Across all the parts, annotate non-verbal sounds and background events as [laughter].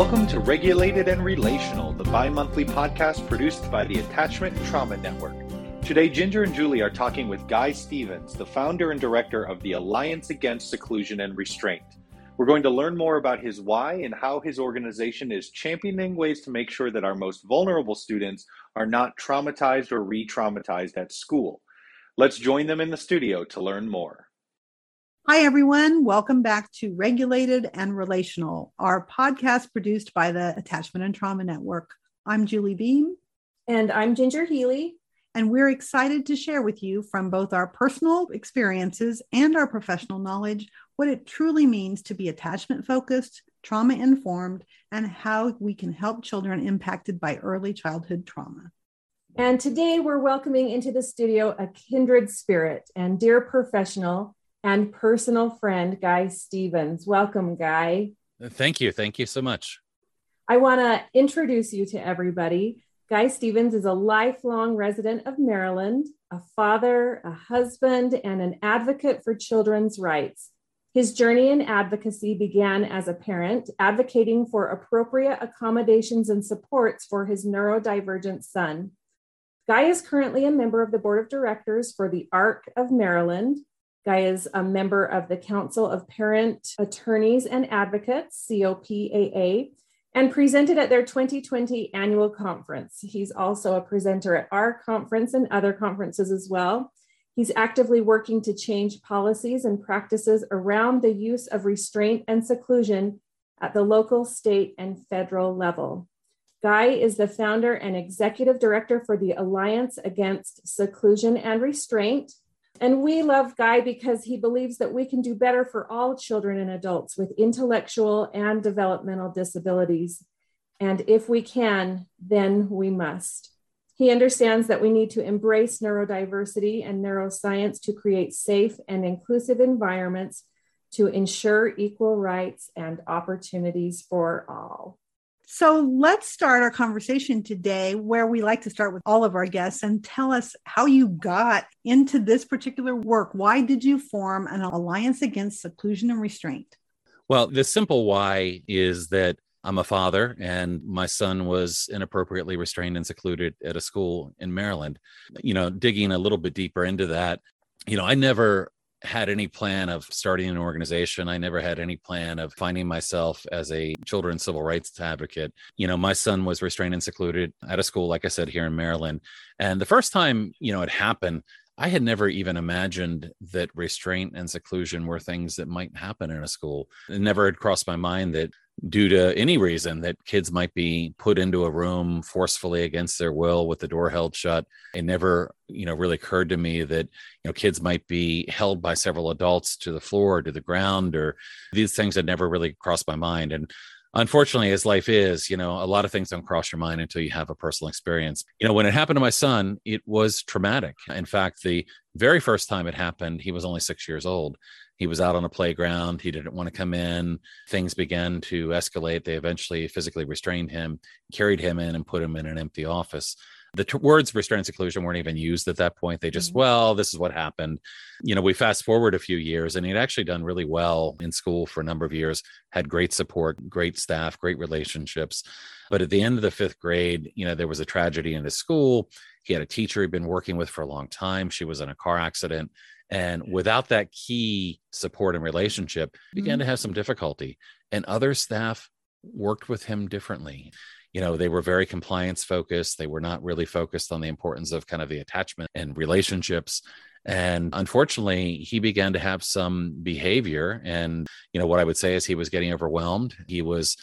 Welcome to Regulated and Relational, the bi monthly podcast produced by the Attachment Trauma Network. Today, Ginger and Julie are talking with Guy Stevens, the founder and director of the Alliance Against Seclusion and Restraint. We're going to learn more about his why and how his organization is championing ways to make sure that our most vulnerable students are not traumatized or re traumatized at school. Let's join them in the studio to learn more. Hi, everyone. Welcome back to Regulated and Relational, our podcast produced by the Attachment and Trauma Network. I'm Julie Beem. And I'm Ginger Healy. And we're excited to share with you from both our personal experiences and our professional knowledge what it truly means to be attachment focused, trauma informed, and how we can help children impacted by early childhood trauma. And today we're welcoming into the studio a kindred spirit and dear professional and personal friend, Guy Stevens. Welcome, Guy. Thank you. Thank you so much. I want to introduce you to everybody. Guy Stevens is a lifelong resident of Maryland, a father, a husband, and an advocate for children's rights. His journey in advocacy began as a parent, advocating for appropriate accommodations and supports for his neurodivergent son. Guy is currently a member of the board of directors for the ARC of Maryland, Guy is a member of the Council of Parent Attorneys and Advocates, COPAA, and presented at their 2020 annual conference. He's also a presenter at our conference and other conferences as well. He's actively working to change policies and practices around the use of restraint and seclusion at the local, state, and federal level. Guy is the founder and executive director for the Alliance Against Seclusion and Restraint, and we love Guy because he believes that we can do better for all children and adults with intellectual and developmental disabilities. And if we can, then we must. He understands that we need to embrace neurodiversity and neuroscience to create safe and inclusive environments to ensure equal rights and opportunities for all. So let's start our conversation today where we like to start with all of our guests and tell us how you got into this particular work. Why did you form an alliance against seclusion and restraint? Well, the simple why is that I'm a father and my son was inappropriately restrained and secluded at a school in Maryland. You know, digging a little bit deeper into that, you know, I never had any plan of starting an organization. I never had any plan of finding myself as a children's civil rights advocate. You know, my son was restrained and secluded at a school, like I said, here in Maryland. And the first time, you know, it happened, I had never even imagined that restraint and seclusion were things that might happen in a school. It never had crossed my mind that due to any reason that kids might be put into a room forcefully against their will with the door held shut. It never, you know, really occurred to me that, you know, kids might be held by several adults to the floor or to the ground or these things had never really crossed my mind. And unfortunately as life is you know a lot of things don't cross your mind until you have a personal experience you know when it happened to my son it was traumatic in fact the very first time it happened he was only six years old. He was out on a playground. He didn't want to come in. Things began to escalate. They eventually physically restrained him carried him in and put him in an empty office. The t- words restraint seclusion weren't even used at that point. They just mm-hmm. well this is what happened. You know we fast forward a few years and he'd actually done really well in school for a number of years had great support great staff great relationships. But at the end of the fifth grade you know there was a tragedy in his school he had a teacher he'd been working with for a long time. She was in a car accident. And without that key support and relationship began mm-hmm. to have some difficulty. And other staff worked with him differently. You know they were very compliance focused. They were not really focused on the importance of kind of the attachment and relationships. And unfortunately he began to have some behavior. And you know what i would say is he was getting overwhelmed. He was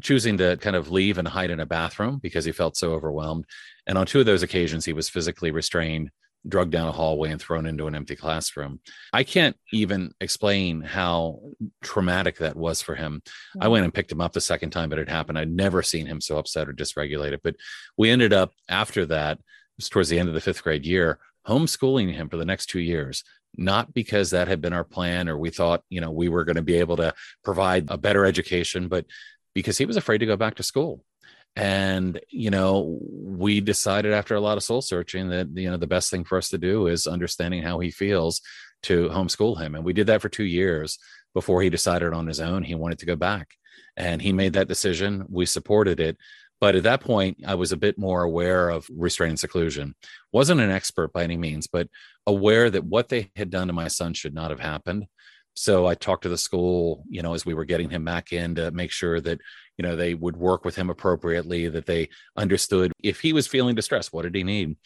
choosing to kind of leave and hide in a bathroom because he felt so overwhelmed and on two of those occasions he was physically restrained drugged down a hallway and thrown into an empty classroom. I can't even explain how traumatic that was for him. Mm-hmm. I went and picked him up the second time it had happened. I'd never seen him so upset or dysregulated. But we ended up after that, towards the end of the fifth grade year, homeschooling him for the next two years. Not because that had been our plan or we thought, you know, we were going to be able to provide a better education, but because he was afraid to go back to school and you know we decided after a lot of soul searching that you know the best thing for us to do is understanding how he feels to homeschool him and we did that for two years before he decided on his own he wanted to go back And he made that decision. We supported it. But at that point, I was a bit more aware of restraint and seclusion. Wasn't an expert by any means, but aware that what they had done to my son should not have happened. So I talked to the school, you know, as we were getting him back in to make sure that, you know, they would work with him appropriately, that they understood if he was feeling distressed, what did he need?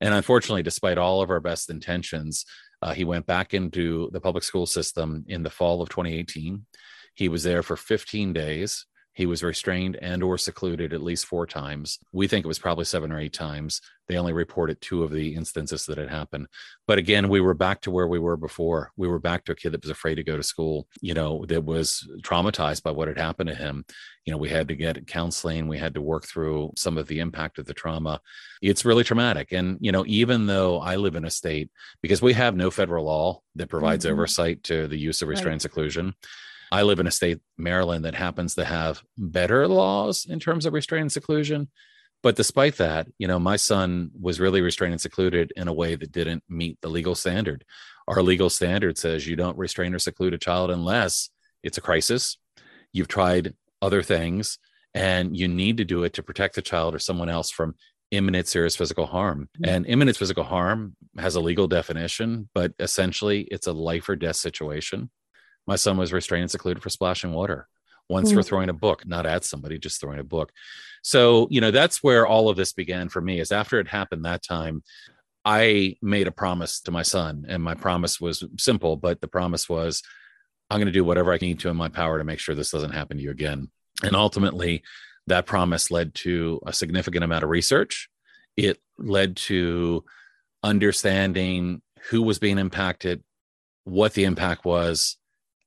And unfortunately, despite all of our best intentions, uh, he went back into the public school system in the fall of 2018. He was there for 15 days. He was restrained and or secluded at least four times. We think it was probably seven or eight times. They only reported two of the instances that had happened. But again, we were back to where we were before. We were back to a kid that was afraid to go to school, you know, that was traumatized by what had happened to him. You know, we had to get counseling, we had to work through some of the impact of the trauma. It's really traumatic. And, you know, even though I live in a state, because we have no federal law that provides mm-hmm. oversight to the use of restraint right. seclusion I live in a state, Maryland, that happens to have better laws in terms of restraint and seclusion. But despite that, you know, my son was really restrained and secluded in a way that didn't meet the legal standard. Our legal standard says you don't restrain or seclude a child unless it's a crisis. You've tried other things and you need to do it to protect the child or someone else from imminent serious physical harm. Mm-hmm. And imminent physical harm has a legal definition, but essentially it's a life or death situation. My son was restrained and secluded for splashing water, once mm-hmm. for throwing a book, not at somebody, just throwing a book. So, you know, that's where all of this began for me is after it happened that time, I made a promise to my son. And my promise was simple, but the promise was I'm going to do whatever I need to in my power to make sure this doesn't happen to you again. And ultimately, that promise led to a significant amount of research. It led to understanding who was being impacted, what the impact was,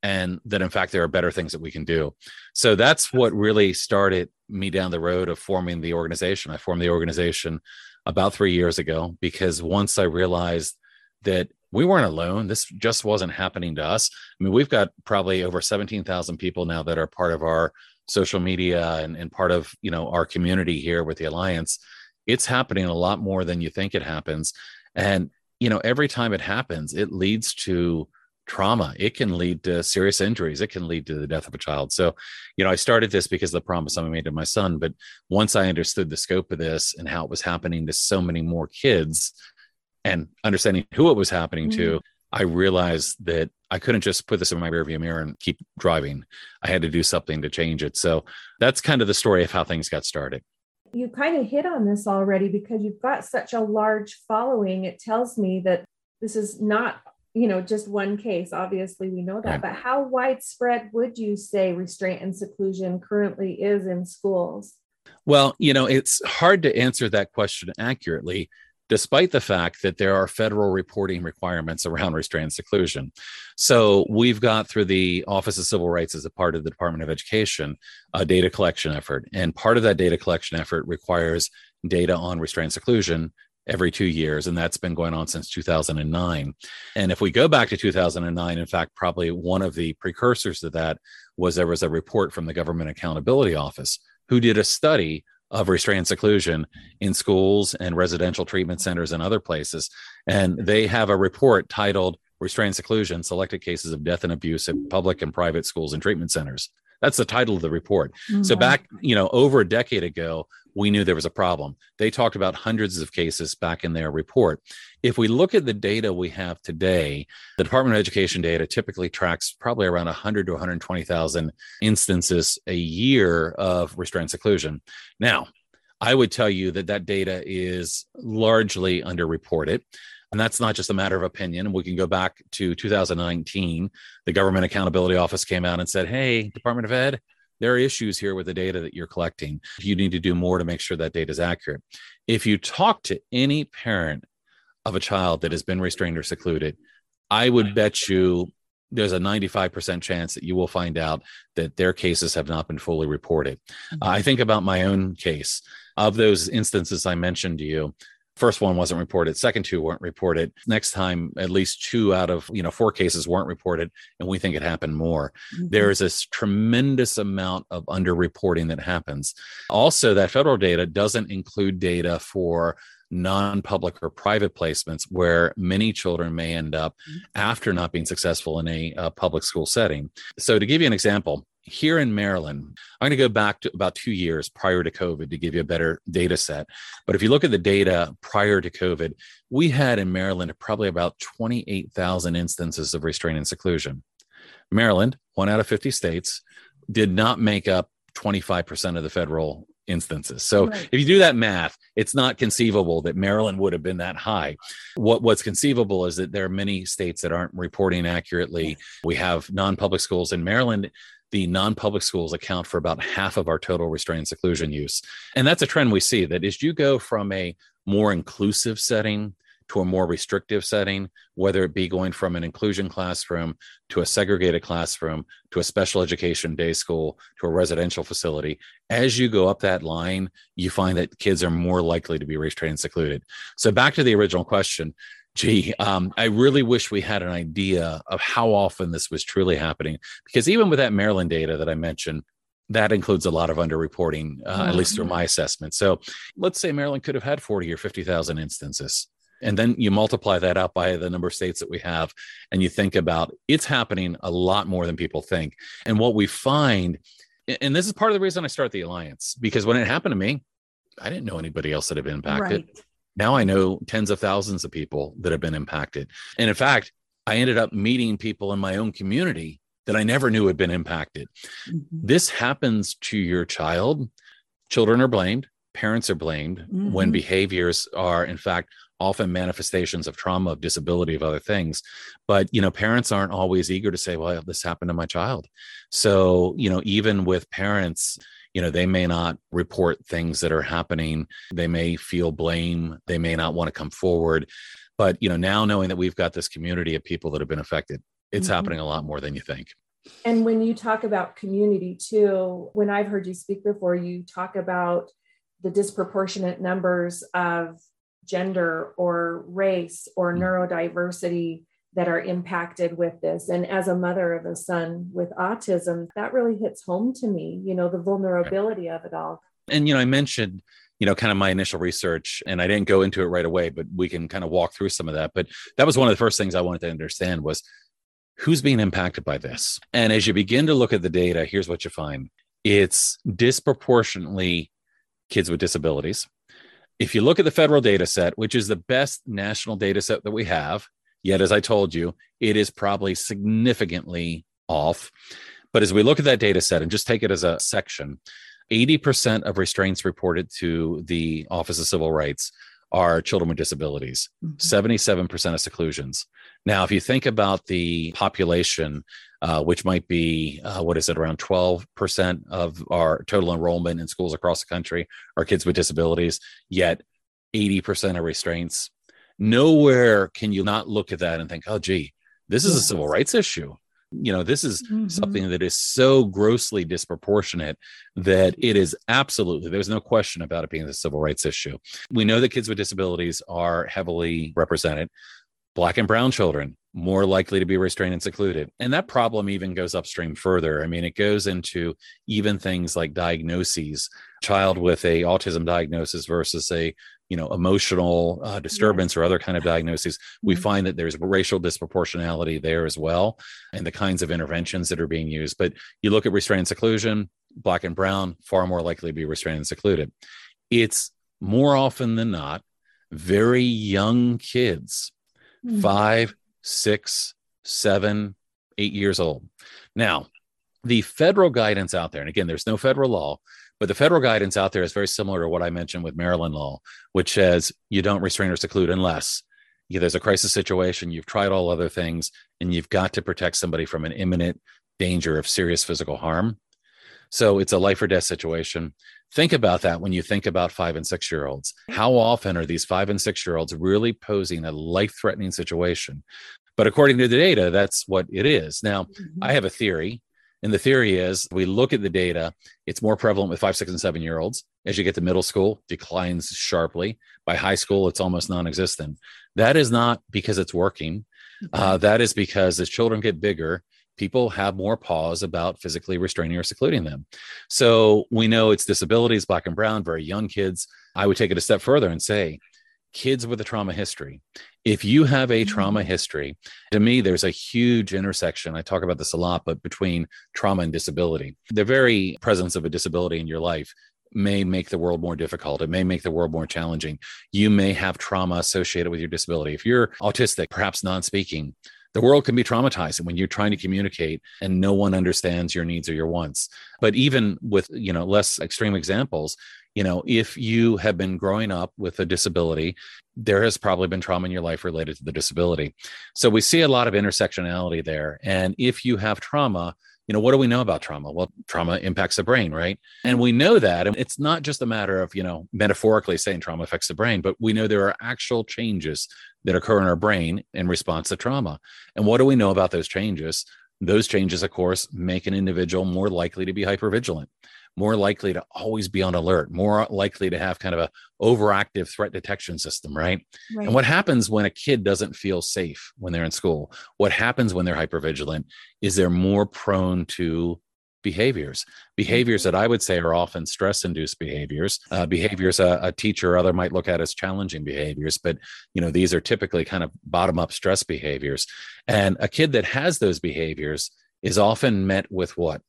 and that in fact there are better things that we can do. So that's what really started me down the road of forming the organization. I formed the organization about three years ago because once i realized that we weren't alone this just wasn't happening to us. I mean we've got probably over 17000 people now that are part of our social media and, and part of you know our community here with the alliance. It's happening a lot more than you think it happens. And you know every time it happens it leads to trauma. It can lead to serious injuries. It can lead to the death of a child. So you know i started this because of the promise i made to my son but once i understood the scope of this and how it was happening to so many more kids and understanding who it was happening mm-hmm. to i realized that i couldn't just put this in my rearview mirror and keep driving. I had to do something to change it. So that's kind of the story of how things got started. You kind of hit on this already because you've got such a large following. It tells me that this is not you know just one case obviously we know that but how widespread would you say restraint and seclusion currently is in schools well you know it's hard to answer that question accurately despite the fact that there are federal reporting requirements around restraint and seclusion. So we've got through the Office of Civil Rights as a part of the Department of Education a data collection effort. And part of that data collection effort requires data on restraint and seclusion every two years, and that's been going on since 2009. And if we go back to 2009, in fact, probably one of the precursors to that was there was a report from the Government Accountability Office who did a study of restraint seclusion in schools and residential treatment centers and other places. And they have a report titled Restraint Seclusion Selected Cases of Death and Abuse at Public and Private Schools and Treatment Centers. That's the title of the report. Mm-hmm. So back, you know, over a decade ago, we knew there was a problem. They talked about hundreds of cases back in their report. If we look at the data we have today, the Department of Education data typically tracks probably around 100 to 120,000 instances a year of restraint seclusion. Now, I would tell you that that data is largely underreported. And that's not just a matter of opinion. We can go back to 2019. The Government Accountability Office came out and said, Hey, Department of Ed, there are issues here with the data that you're collecting. You need to do more to make sure that data is accurate. If you talk to any parent of a child that has been restrained or secluded, I would bet you there's a 95% chance that you will find out that their cases have not been fully reported. Mm-hmm. I think about my own case. Of those instances I mentioned to you, first one wasn't reported second two weren't reported next time at least two out of you know four cases weren't reported and we think it happened more mm-hmm. there's this tremendous amount of underreporting that happens also that federal data doesn't include data for non-public or private placements where many children may end up mm-hmm. after not being successful in a, a public school setting so to give you an example here in Maryland, I'm going to go back to about two years prior to COVID to give you a better data set. But if you look at the data prior to COVID, we had in Maryland probably about 28,000 instances of restraint and seclusion. Maryland, one out of 50 states, did not make up 25% of the federal instances. So right. if you do that math, it's not conceivable that Maryland would have been that high. What what's conceivable is that there are many states that aren't reporting accurately. We have non-public schools in Maryland the non-public schools account for about half of our total restraint and seclusion use. And that's a trend we see that as you go from a more inclusive setting to a more restrictive setting, whether it be going from an inclusion classroom to a segregated classroom to a special education day school to a residential facility, as you go up that line, you find that kids are more likely to be restrained and secluded. So back to the original question, gee, um, I really wish we had an idea of how often this was truly happening. Because even with that Maryland data that I mentioned, that includes a lot of underreporting, uh, mm-hmm. at least through my assessment. So let's say Maryland could have had 40 or 50,000 instances. And then you multiply that out by the number of states that we have, and you think about it's happening a lot more than people think. And what we find, and this is part of the reason I start the Alliance, because when it happened to me, I didn't know anybody else that had been impacted. Right. Now I know tens of thousands of people that have been impacted. And in fact, I ended up meeting people in my own community that I never knew had been impacted. Mm-hmm. This happens to your child. Children are blamed, parents are blamed mm-hmm. when behaviors are, in fact, often manifestations of trauma, of disability, of other things. But, you know, parents aren't always eager to say, well, this happened to my child. So, you know, even with parents, you know they may not report things that are happening they may feel blame they may not want to come forward but you know now knowing that we've got this community of people that have been affected it's mm-hmm. happening a lot more than you think and when you talk about community too when i've heard you speak before you talk about the disproportionate numbers of gender or race or mm-hmm. neurodiversity that are impacted with this. And as a mother of a son with autism, that really hits home to me, you know, the vulnerability of it all. And, you know, I mentioned, you know, kind of my initial research, and I didn't go into it right away, but we can kind of walk through some of that. But that was one of the first things I wanted to understand was who's being impacted by this. And as you begin to look at the data, here's what you find it's disproportionately kids with disabilities. If you look at the federal data set, which is the best national data set that we have, Yet, as I told you, it is probably significantly off. But as we look at that data set and just take it as a section, 80% of restraints reported to the Office of Civil Rights are children with disabilities, mm-hmm. 77% of seclusions. Now, if you think about the population, uh, which might be, uh, what is it, around 12% of our total enrollment in schools across the country are kids with disabilities, yet 80% of restraints nowhere can you not look at that and think, oh, gee, this is a civil rights issue. You know, this is mm-hmm. something that is so grossly disproportionate that it is absolutely, there's no question about it being a civil rights issue. We know that kids with disabilities are heavily represented. Black and brown children more likely to be restrained and secluded. And that problem even goes upstream further. I mean, it goes into even things like diagnoses. Child with a autism diagnosis versus a you know emotional uh, disturbance or other kind of diagnoses we mm-hmm. find that there's racial disproportionality there as well and the kinds of interventions that are being used but you look at restraint and seclusion black and brown far more likely to be restrained and secluded it's more often than not very young kids mm-hmm. five six seven eight years old now the federal guidance out there and again there's no federal law but the federal guidance out there is very similar to what I mentioned with Maryland law, which says you don't restrain or seclude unless there's a crisis situation, you've tried all other things, and you've got to protect somebody from an imminent danger of serious physical harm. So it's a life or death situation. Think about that when you think about five and six year olds. How often are these five and six year olds really posing a life threatening situation? But according to the data, that's what it is. Now, mm-hmm. I have a theory and the theory is we look at the data, it's more prevalent with five, six, and seven year olds. As you get to middle school, declines sharply. By high school, it's almost non existent. That is not because it's working. Uh, that is because as children get bigger, people have more pause about physically restraining or secluding them. So we know it's disabilities, black and brown, very young kids. I would take it a step further and say, kids with a trauma history. If you have a trauma Mm-hmm. history, to me, there's a huge intersection. I talk about this a lot, but between trauma and disability, the very presence of a disability in your life may make the world more difficult. It may make the world more challenging. You may have trauma associated with your disability. If you're autistic, perhaps non speaking, the world can be traumatizing when you're trying to communicate and no one understands your needs or your wants but even with you know less extreme examples you know if you have been growing up with a disability there has probably been trauma in your life related to the disability. So we see a lot of intersectionality there. And if you have trauma you know what do we know about trauma? Well trauma impacts the brain right? And we know that and it's not just a matter of you know metaphorically saying trauma affects the brain but we know there are actual changes that occur in our brain in response to trauma. And what do we know about those changes? Those changes of course make an individual more likely to be hypervigilant more likely to always be on alert more likely to have kind of a overactive threat detection system right Right. and what happens when a kid doesn't feel safe when they're in school? What happens when they're hypervigilant is they're more prone to behaviors, behaviors that I would say are often stress induced behaviors, uh, behaviors a, a teacher or other might look at as challenging behaviors. But, you know, these are typically kind of bottom up stress behaviors. And a kid that has those behaviors is often met with what?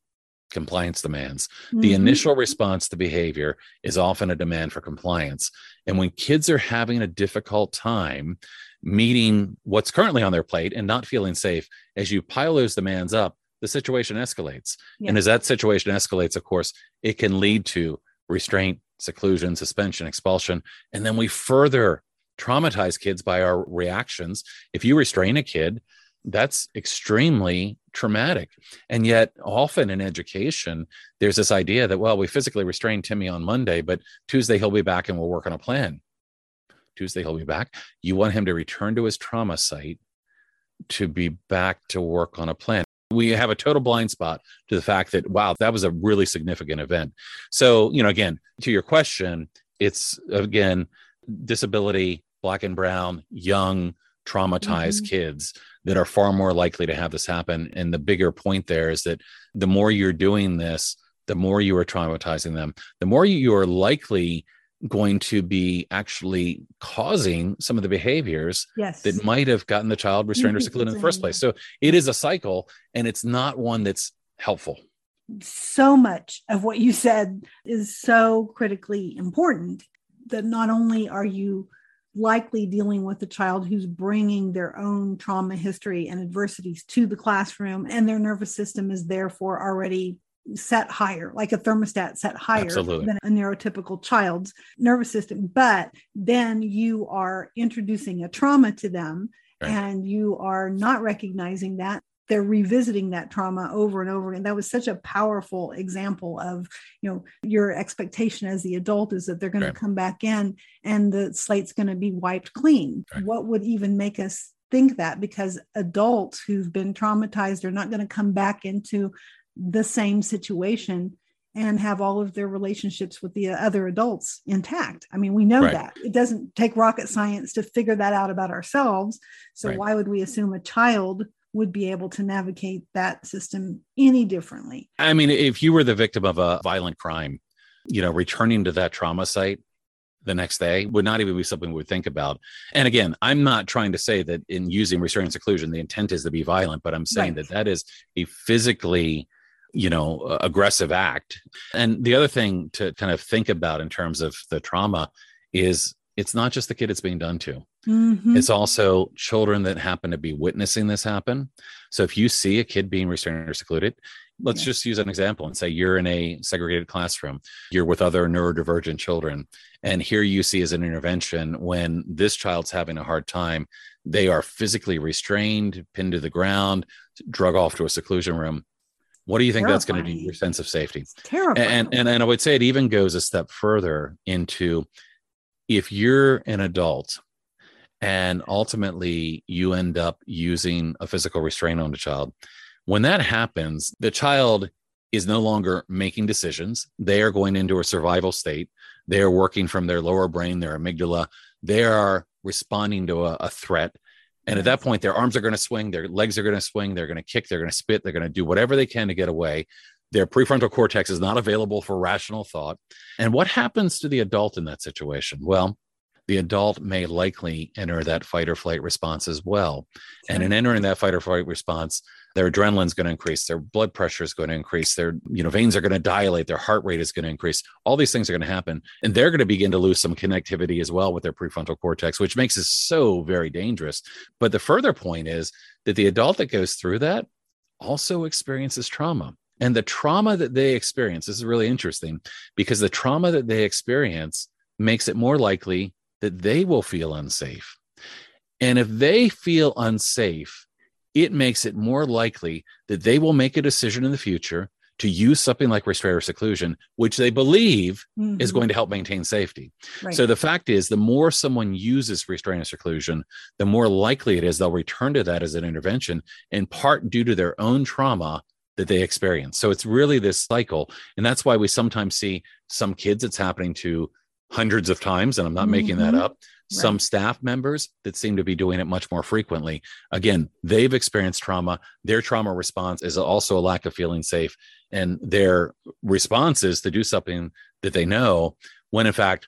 Compliance demands. The Mhm. initial response to behavior is often a demand for compliance. And when kids are having a difficult time meeting what's currently on their plate and not feeling safe, as you pile those demands up, the situation escalates. And as that situation escalates, of course, it can lead to restraint, seclusion, suspension, expulsion. And then we further traumatize kids by our reactions. If you restrain a kid, that's extremely traumatic. And yet, often in education, there's this idea that, well, we physically restrained Timmy on Monday, but Tuesday he'll be back and we'll work on a plan. Tuesday he'll be back. You want him to return to his trauma site to be back to work on a plan. We have a total blind spot to the fact that, wow, that was a really significant event. So, you know, again, to your question, it's again, disability, black and brown, young, traumatized Mhm. kids that are far more likely to have this happen. And the bigger point there is that the more you're doing this, the more you are traumatizing them, the more you are likely going to be actually causing some of the behaviors yes. that might have gotten the child restrained or secluded in the first place. So it is a cycle and it's not one that's helpful. so much of what you said is so critically important that not only are you likely dealing with a child who's bringing their own trauma history and adversities to the classroom and their nervous system is therefore already set higher like a thermostat set higher Absolutely. than a neurotypical child's nervous system but then you are introducing a trauma to them Right. and you are not recognizing that they're revisiting that trauma over and over again. That was such a powerful example of, you know, your expectation as the adult is that they're going Right. to come back in and the slate's going to be wiped clean. Right. What would even make us think that? Because adults who've been traumatized are not going to come back into the same situation and have all of their relationships with the other adults intact. I mean, we know Right. that. It doesn't take rocket science to figure that out about ourselves. So why would we assume a child would be able to navigate that system any differently? I mean, if you were the victim of a violent crime, you know, returning to that trauma site the next day would not even be something we would think about. And again, I'm not trying to say that in using restraining seclusion, the intent is to be violent, but I'm saying Right. that that is a physically, you know, aggressive act. And the other thing to kind of think about in terms of the trauma is it's not just the kid it's being done to. Mhm. It's also children that happen to be witnessing this happen. So if you see a kid being restrained or secluded, let's Yeah. just use an example and say you're in a segregated classroom, you're with other neurodivergent children, and here you see as an intervention when this child's having a hard time, they are physically restrained, pinned to the ground, drug off to a seclusion room. What do you think that's going to do to your sense of safety? It's terrifying. and, and and I would say it even goes a step further into if you're an adult and ultimately you end up using a physical restraint on the child, when that happens, the child is no longer making decisions. They are going into a survival state. They are working from their lower brain, their amygdala. They are responding to a, a threat. And at that point, their arms are going to swing, their legs are going to swing, they're going to kick, they're going to spit, they're going to do whatever they can to get away. Their prefrontal cortex is not available for rational thought. And what happens to the adult in that situation? Well, the adult may likely enter that fight or flight response as well. And in entering that fight or flight response, their adrenaline is going to increase, their blood pressure is going to increase, their you know veins are going to dilate, their heart rate is going to increase. All these things are going to happen, and they're going to begin to lose some connectivity as well with their prefrontal cortex, which makes it so very dangerous. But the further point is that the adult that goes through that also experiences trauma. And the trauma that they experience, this is really interesting because the trauma that they experience makes it more likely that they will feel unsafe. And if they feel unsafe, it makes it more likely that they will make a decision in the future to use something like restraint or seclusion, which they believe mm-hmm. is going to help maintain safety. Right. So the fact is, the more someone uses restraint or seclusion, the more likely it is they'll return to that as an intervention, in part due to their own trauma that they experience. So it's really this cycle. And that's why we sometimes see some kids it's happening to hundreds of times, and I'm not mm-hmm. making that mm-hmm. up. Right. Some staff members that seem to be doing it much more frequently. Again, they've experienced trauma. Their trauma response is also a lack of feeling safe. And their response is to do something that they know when, in fact,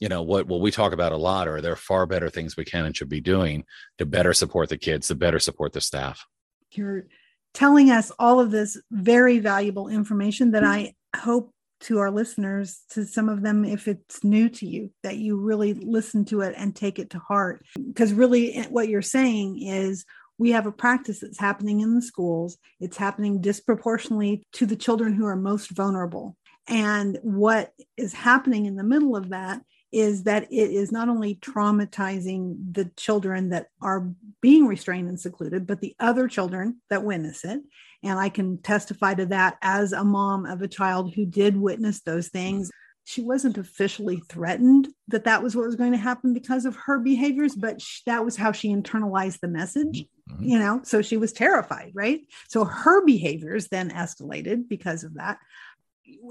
you know what what we talk about a lot are there are far better things we can and should be doing to better support the kids to better support the staff you're telling us all of this very valuable information that i hope to our listeners, to some of them, if it's new to you, that you really listen to it and take it to heart. Because really, eh, what you're saying is we have a practice that's happening in the schools, it's happening disproportionately to the children who are most vulnerable. And what is happening in the middle of that is that it is not only traumatizing the children that are being restrained and secluded, but the other children that witness it. And I can testify to that as a mom of a child who did witness those things. She wasn't officially threatened that that was what was going to happen because of her behaviors, but she, that was how she internalized the message, mm-hmm. you know? So she was terrified, right? So her behaviors then escalated because of that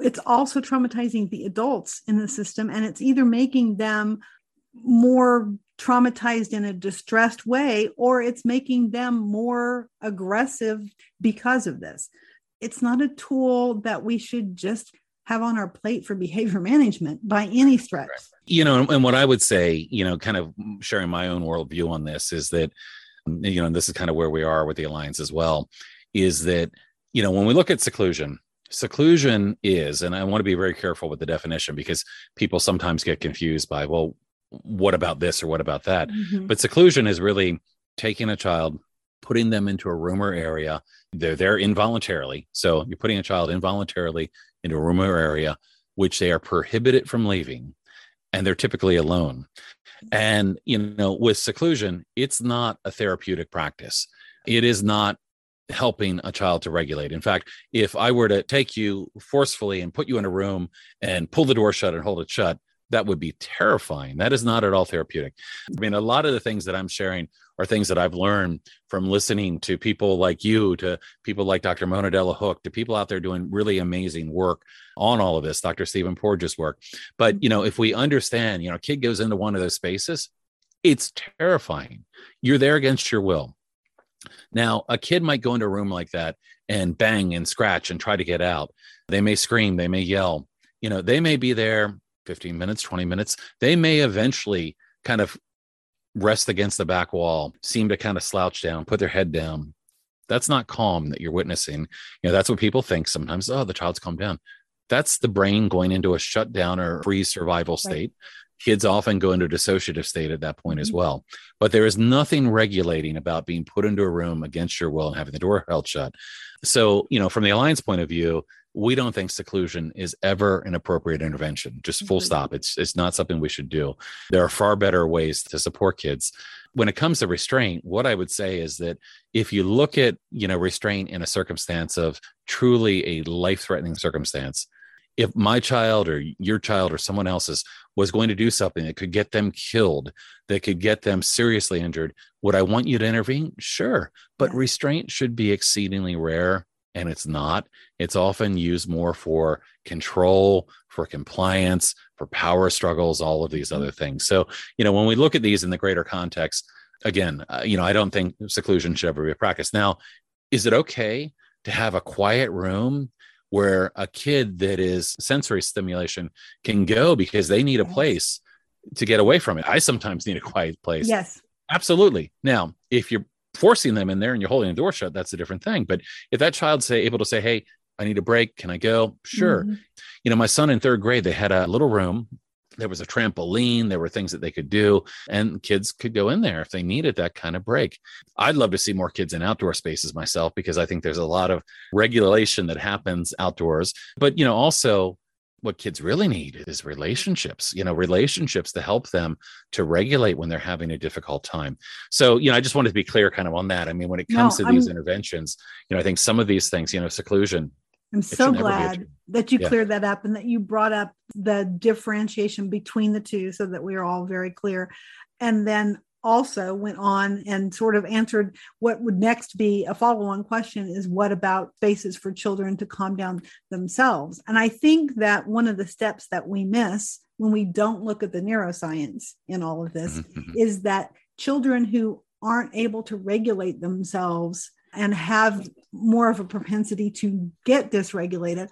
it's also traumatizing the adults in the system and it's either making them more traumatized in a distressed way or it's making them more aggressive because of this. It's not a tool that we should just have on our plate for behavior [laughs] management by any stretch. You know and what i would say you know kind of sharing my own worldview on this is that you know and this is kind of where we are with the alliance as well is that you know when we look at seclusion seclusion is and i want to be very careful with the definition because people sometimes get confused by well what about this or what about that? Mm-hmm. but seclusion is really taking a child putting them into a room or area. They're there involuntarily. So you're putting a child involuntarily into a room or area which they are prohibited from leaving and they're typically alone. And you know with seclusion it's not a therapeutic practice. It is not helping a child to regulate. In fact, if I were to take you forcefully and put you in a room and pull the door shut and hold it shut, that would be terrifying. That is not at all therapeutic. I mean, a lot of the things that I'm sharing are things that I've learned from listening to people like you, to people like Dr. Mona Delahooke, to people out there doing really amazing work on all of this, Dr. Stephen Porges' work. But, mm-hmm. you know, if we understand, you know, a kid goes into one of those spaces, it's terrifying. You're there against your will. Now, a kid might go into a room like that and bang and scratch and try to get out. They may scream, they may yell. You know, they may be there 15 minutes, 20 minutes. They may eventually kind of rest against the back wall, seem to kind of slouch down, put their head down. That's not calm that you're witnessing. You know, that's what people think sometimes. Oh, the child's calmed down. That's the brain going into a shutdown or freeze survival state. Right kids often go into a dissociative state at that point as mm-hmm. well. But there is nothing regulating about being put into a room against your will and having the door held shut. So, you know, from the alliance point of view, we don't think seclusion is ever an appropriate intervention. Just full mm-hmm. stop. It's it's not something we should do. There are far better ways to support kids. When it comes to restraint, what I would say is that if you look at, you know, restraint in a circumstance of truly a life-threatening circumstance, if my child or your child or someone else's was going to do something that could get them killed, that could get them seriously injured, would I want you to intervene? Sure. But restraint should be exceedingly rare, and it's not. It's often used more for control, for compliance, for power struggles, all of these mm-hmm. other things. So, you know, when we look at these in the greater context, again, uh, you know, I don't think seclusion should ever be a practice. Now, is it okay to have a quiet room where a kid that is sensory stimulation can go because they need a place to get away from it. I sometimes need a quiet place. Yes. Absolutely. Now, if you're forcing them in there and you're holding the door shut, that's a different thing. But if that child's say able to say, Hey, I need a break. Can I go? Sure. Mm-hmm. You know, my son in third grade, they had a little room. There was a trampoline. There were things that they could do, and kids could go in there if they needed that kind of break. I'd love to see more kids in outdoor spaces myself because I think there's a lot of regulation that happens outdoors. But, you know, also what kids really need is relationships you know relationships to help them to regulate when they're having a difficult time. So you know i just wanted to be clear kind of on that. I mean when it comes no, to these I'm, interventions you know i think some of these things you know seclusion i'm so glad that you yeah. cleared that up and that you brought up the differentiation between the two so that we are all very clear. And then also went on and sort of answered what would next be a follow-on question is what about spaces for children to calm down themselves and i think that one of the steps that we miss when we don't look at the neuroscience in all of this mm-hmm, mm-hmm. is that children who aren't able to regulate themselves and have more of a propensity to get dysregulated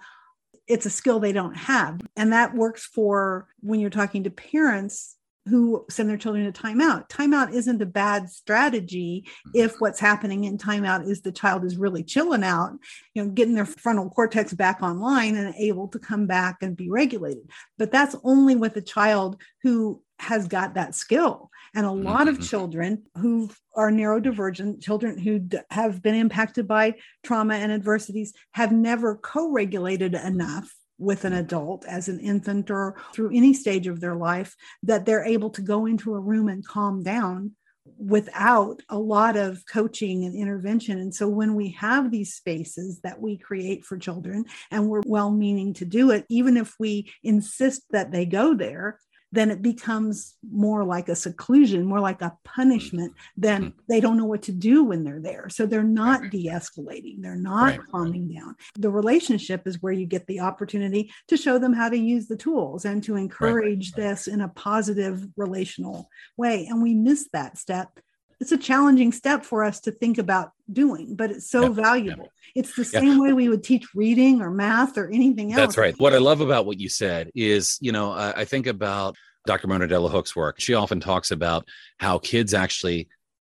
it's a skill they don't have and that works for when you're talking to parents who send their children to timeout. Timeout isn't a bad strategy if what's happening in timeout is the child is really chilling out, you know, getting their frontal cortex back online and able to come back and be regulated. But that's only with a child who has got that skill. And a lot of mm-hmm. children who are neurodivergent, children who d- have been impacted by trauma and adversities, have never co regulated enough with an adult as an infant or through any stage of their life that they're able to go into a room and calm down without a lot of coaching and intervention. And so when we have these spaces that we create for children and we're well meaning to do it, even if we insist that they go there, then it becomes more like a seclusion, more like a punishment. Then mm-hmm. they don't know what to do when they're there. So they're not de escalating, they're not right. calming down. The relationship is where you get the opportunity to show them how to use the tools and to encourage right. this in a positive relational way. And we miss that step it's a challenging step for us to think about doing, but it's so yeah, valuable. Yeah. It's the same yeah. way we would teach reading or math or anything else. That's right. What I love about what you said is, you know, I, I think about Dr. Mona Delahooke's work. She often talks about how kids actually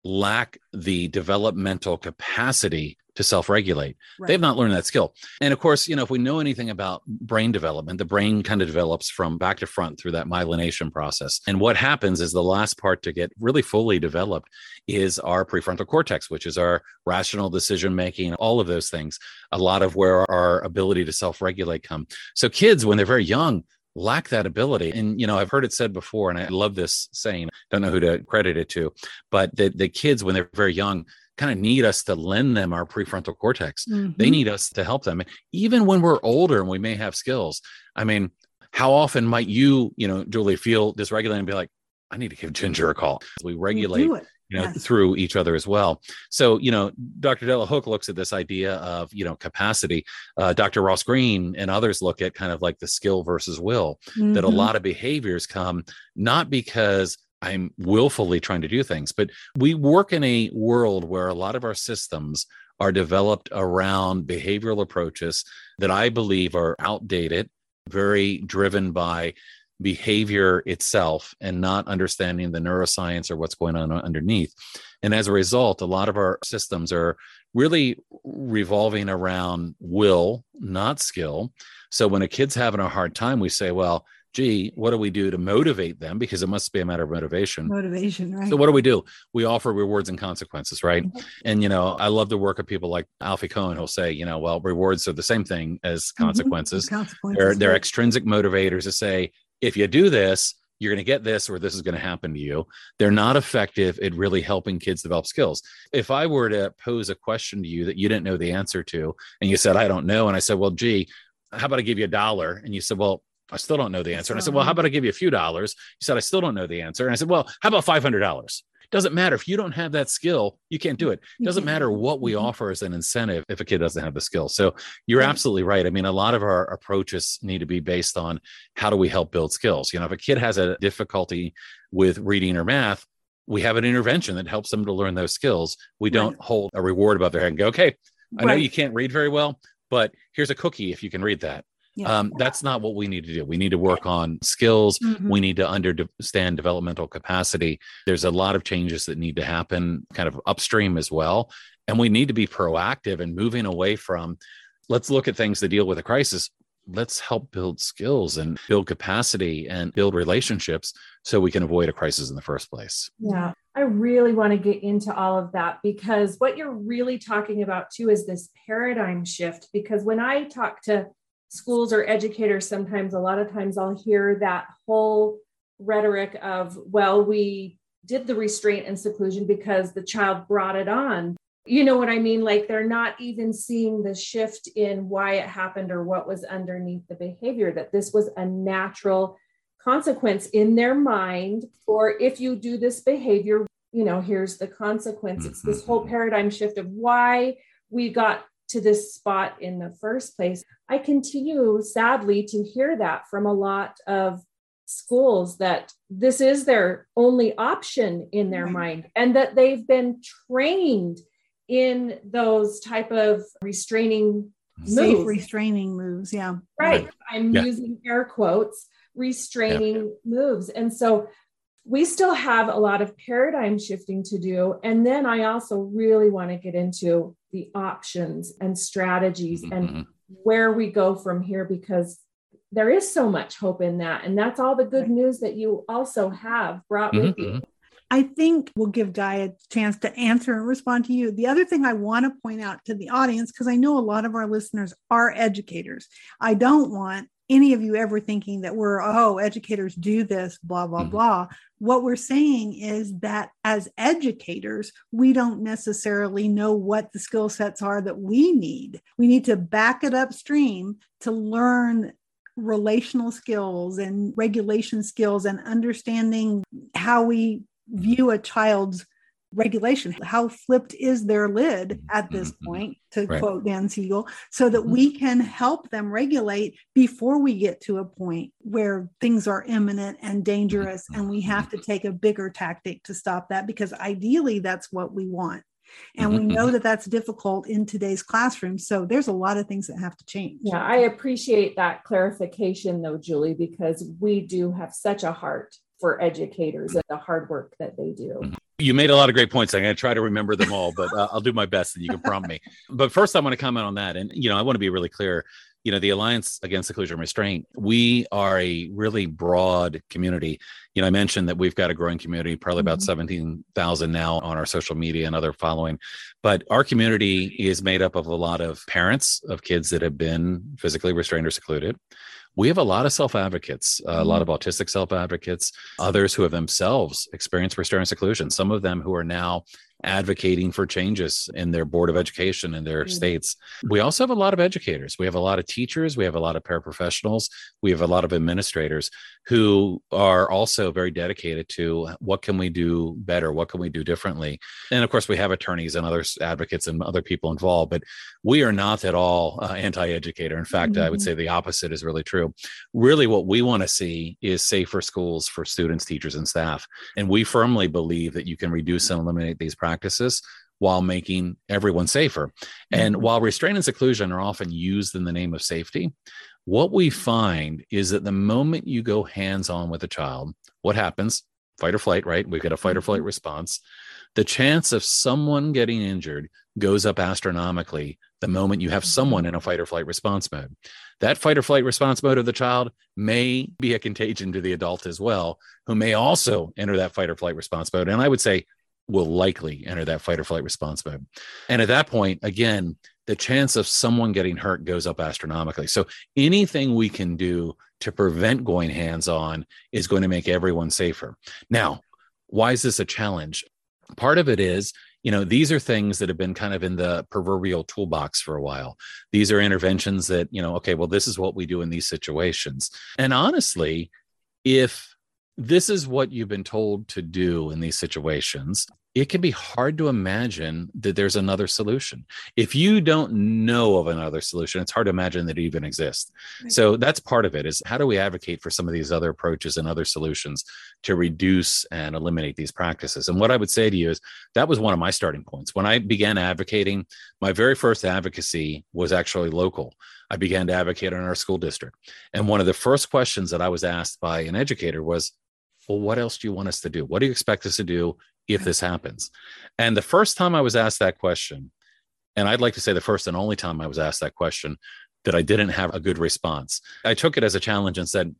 lack the developmental capacity to self-regulate. Right. They've not learned that skill. And of course, you know, if we know anything about brain development, the brain kind of develops from back to front through that myelination process. And what happens is the last part to get really fully developed is our prefrontal cortex, which is our rational decision making, all of those things. A lot of where our ability to self-regulate come. So kids when they're very young, lack that ability. And, you know, I've heard it said before, and I love this saying, don't know who to credit it to, but the, the kids, when they're very young, kind of need us to lend them our prefrontal cortex. Mm-hmm. They need us to help them. Even when we're older and we may have skills. I mean, how often might you, you know, Julie, feel dysregulated and be like, I need to give Ginger a call. We regulate, you know, yes. through each other as well. So, you know, Dr. Delahooke looks at this idea of, you know, capacity. Uh, Dr. Ross Greene and others look at kind of like the skill versus will, mm-hmm. that a mm-hmm. lot of behaviors come not because I'm willfully trying to do things. But we work in a world where a lot of our systems are developed around behavioral approaches that I believe are outdated, very driven by behavior itself and not understanding the neuroscience or what's going on underneath. And as a result, a lot of our systems are really revolving around will, not skill. So when a kid's having a hard time, we say, well, gee, what do we do to motivate them? Because it must be a matter of motivation. Motivation, right. So what do we do? We offer rewards and consequences, right? Mm-hmm. And you know, I love the work of people like Alfie Kohn who'll say, you know, well, rewards are the same thing as mm-hmm. consequences. Mm-hmm. consequences they're they're extrinsic motivators to say, if you do this, you're going to get this or this is going to happen to you. They're not effective at really helping kids develop skills. If I were to pose a question to you that you didn't know the answer to, and you said, I don't know, and I said, well, gee, how about I give you a dollar? And you said, well, I still don't know the answer. And I said, Well, how about I give you a few dollars? He said, I still don't know the answer. And I said, Well, how about $500? Doesn't matter. If you don't have that skill, you can't do it. Doesn't matter what we mm-hmm. offer as an incentive if a kid doesn't have the skill. So you're absolutely right. I mean, a lot of our approaches need to be based on how do we help build skills? You know, if a kid has a difficulty with reading or math, we have an intervention that helps them to learn those skills. We don't right. hold a reward above their head and go, okay, I right. know you can't read very well, but here's a cookie if you can read that Yeah. Um, that's not what we need to do. We need to work on skills. Mhm. We need to understand developmental capacity. There's a lot of changes that need to happen kind of upstream as well. And we need to be proactive and moving away from let's look at things that deal with a crisis. Let's help build skills and build capacity and build relationships so we can avoid a crisis in the first place. Yeah, I really want to get into all of that because what you're really talking about too is this paradigm shift. Because when I talk to schools or educators, sometimes a lot of times I'll hear that whole rhetoric of, well, we did the restraint and seclusion because the child brought it on. You know what I mean? Like they're not even seeing the shift in why it happened or what was underneath the behavior, that this was a natural consequence in their mind. Or if you do this behavior, you know, here's the consequence. It's this whole mm-hmm. paradigm shift of why we got to this spot in the first place. I continue sadly to hear that from a lot of schools that this is their only option in their Right. mind and that they've been trained in those type of restraining Safe moves. restraining moves. Yeah. right i'm Yeah. using air quotes restraining moves and so we still have a lot of paradigm shifting to do and then i also really want to get into the options and strategies and Mhm. where we go from here because there is so much hope in that and that's all the good news that you also have brought with Mhm, you mhm. I think we'll give Guy a chance to answer and respond to you. The other thing I want to point out to the audience, because I know a lot of our listeners are educators, I don't want any of you ever thinking that we're, oh, educators do this, blah, blah, Mhm. blah. What we're saying is that as educators, we don't necessarily know what the skill sets are that we need. We need to back it upstream to learn relational skills and regulation skills and understanding how we view a child's regulation. How flipped is their lid at this Mhm. point to Right. quote dan siegel so that Mhm. we can help them regulate before we get to a point where things are imminent and dangerous and we have to take a bigger tactic to stop that because ideally that's what we want. And we know that that's difficult in today's classroom so there's a lot of things that have to change. Yeah, I appreciate that clarification though, Julie, because we do have such a heart for educators and the hard work that they do. You made a lot of great points. I'm going to try to remember them all, but uh, I'll do my best and you can prompt me. [laughs] But first, I want to comment on that. And, you know, I want to be really clear. You know, the Alliance Against Seclusion and Restraint, we are a really broad community. You know, I mentioned that we've got a growing community, probably about Mhm. 17,000 now on our social media and other following. But our community is made up of a lot of parents of kids that have been physically restrained or secluded. We have a lot of self advocates, a lot of autistic self advocates, others who have themselves experienced restraint and seclusion, some of them who are now advocating for changes in their board of education in their Mm. states. We also have a lot of educators. We have a lot of teachers. We have a lot of paraprofessionals. We have a lot of administrators who are also very dedicated to what can we do better? What can we do differently? And of course, we have attorneys and other advocates and other people involved, but we are not at all uh, anti-educator. In fact, I would Mhm. say the opposite is really true. Really, what we want to see is safer schools for students, teachers, and staff. And we firmly believe that you can reduce and eliminate these practices while making everyone safer. And Mhm. while restraint and seclusion are often used in the name of safety, what we find is that the moment you go hands on with a child, what happens? Fight or flight, right? We get a fight or flight mm-hmm. response. The chance of someone getting injured goes up astronomically the moment you have someone in a fight or flight response mode. That fight or flight response mode of the child may be a contagion to the adult as well, who may also enter that fight or flight response mode. And I would say will likely enter that fight or flight response mode. And at that point, again, the chance of someone getting hurt goes up astronomically. So anything we can do to prevent going hands on is going to make everyone safer. Now, why is this a challenge? Part of it is, you know, these are things that have been kind of in the proverbial toolbox for a while. These are interventions that, you know, okay, well, this is what we do in these situations. And honestly, if this is what you've been told to do in these situations, it can be hard to imagine that there's another solution. If you don't know of another solution, it's hard to imagine that it even exists. Right. So that's part of it is how do we advocate for some of these other approaches and other solutions to reduce and eliminate these practices? And what I would say to you is that was one of my starting points. When I began advocating, my very first advocacy was actually local. I began to advocate in our school district. And one of the first questions that I was asked by an educator was, well, what else do you want us to do? What do you expect us to do if this happens? And the first time I was asked that question, and I'd like to say the first and only time I was asked that question, that I didn't have a good response. I took it as a challenge and said,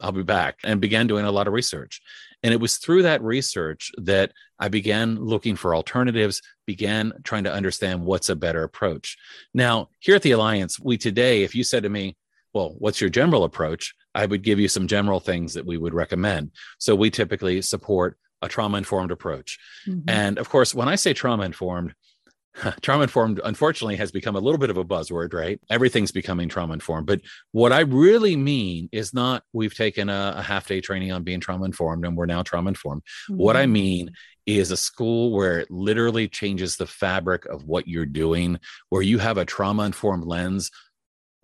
I'll be back and began doing a lot of research. And it was through that research that I began looking for alternatives, began trying to understand what's a better approach. Now, here at the Alliance, we today, if you said to me, well, what's your general approach? I would give you some general things that we would recommend. So we typically support a trauma informed approach. Mm-hmm. And of course, when I say trauma informed, [laughs] trauma informed unfortunately has become a little bit of a buzzword right everything's becoming trauma informed but what i really mean is not we've taken a, a half day training on being trauma informed and we're now trauma informed mm-hmm. what i mm-hmm. mean is a school where it literally changes the fabric of what you're doing where you have a trauma informed lens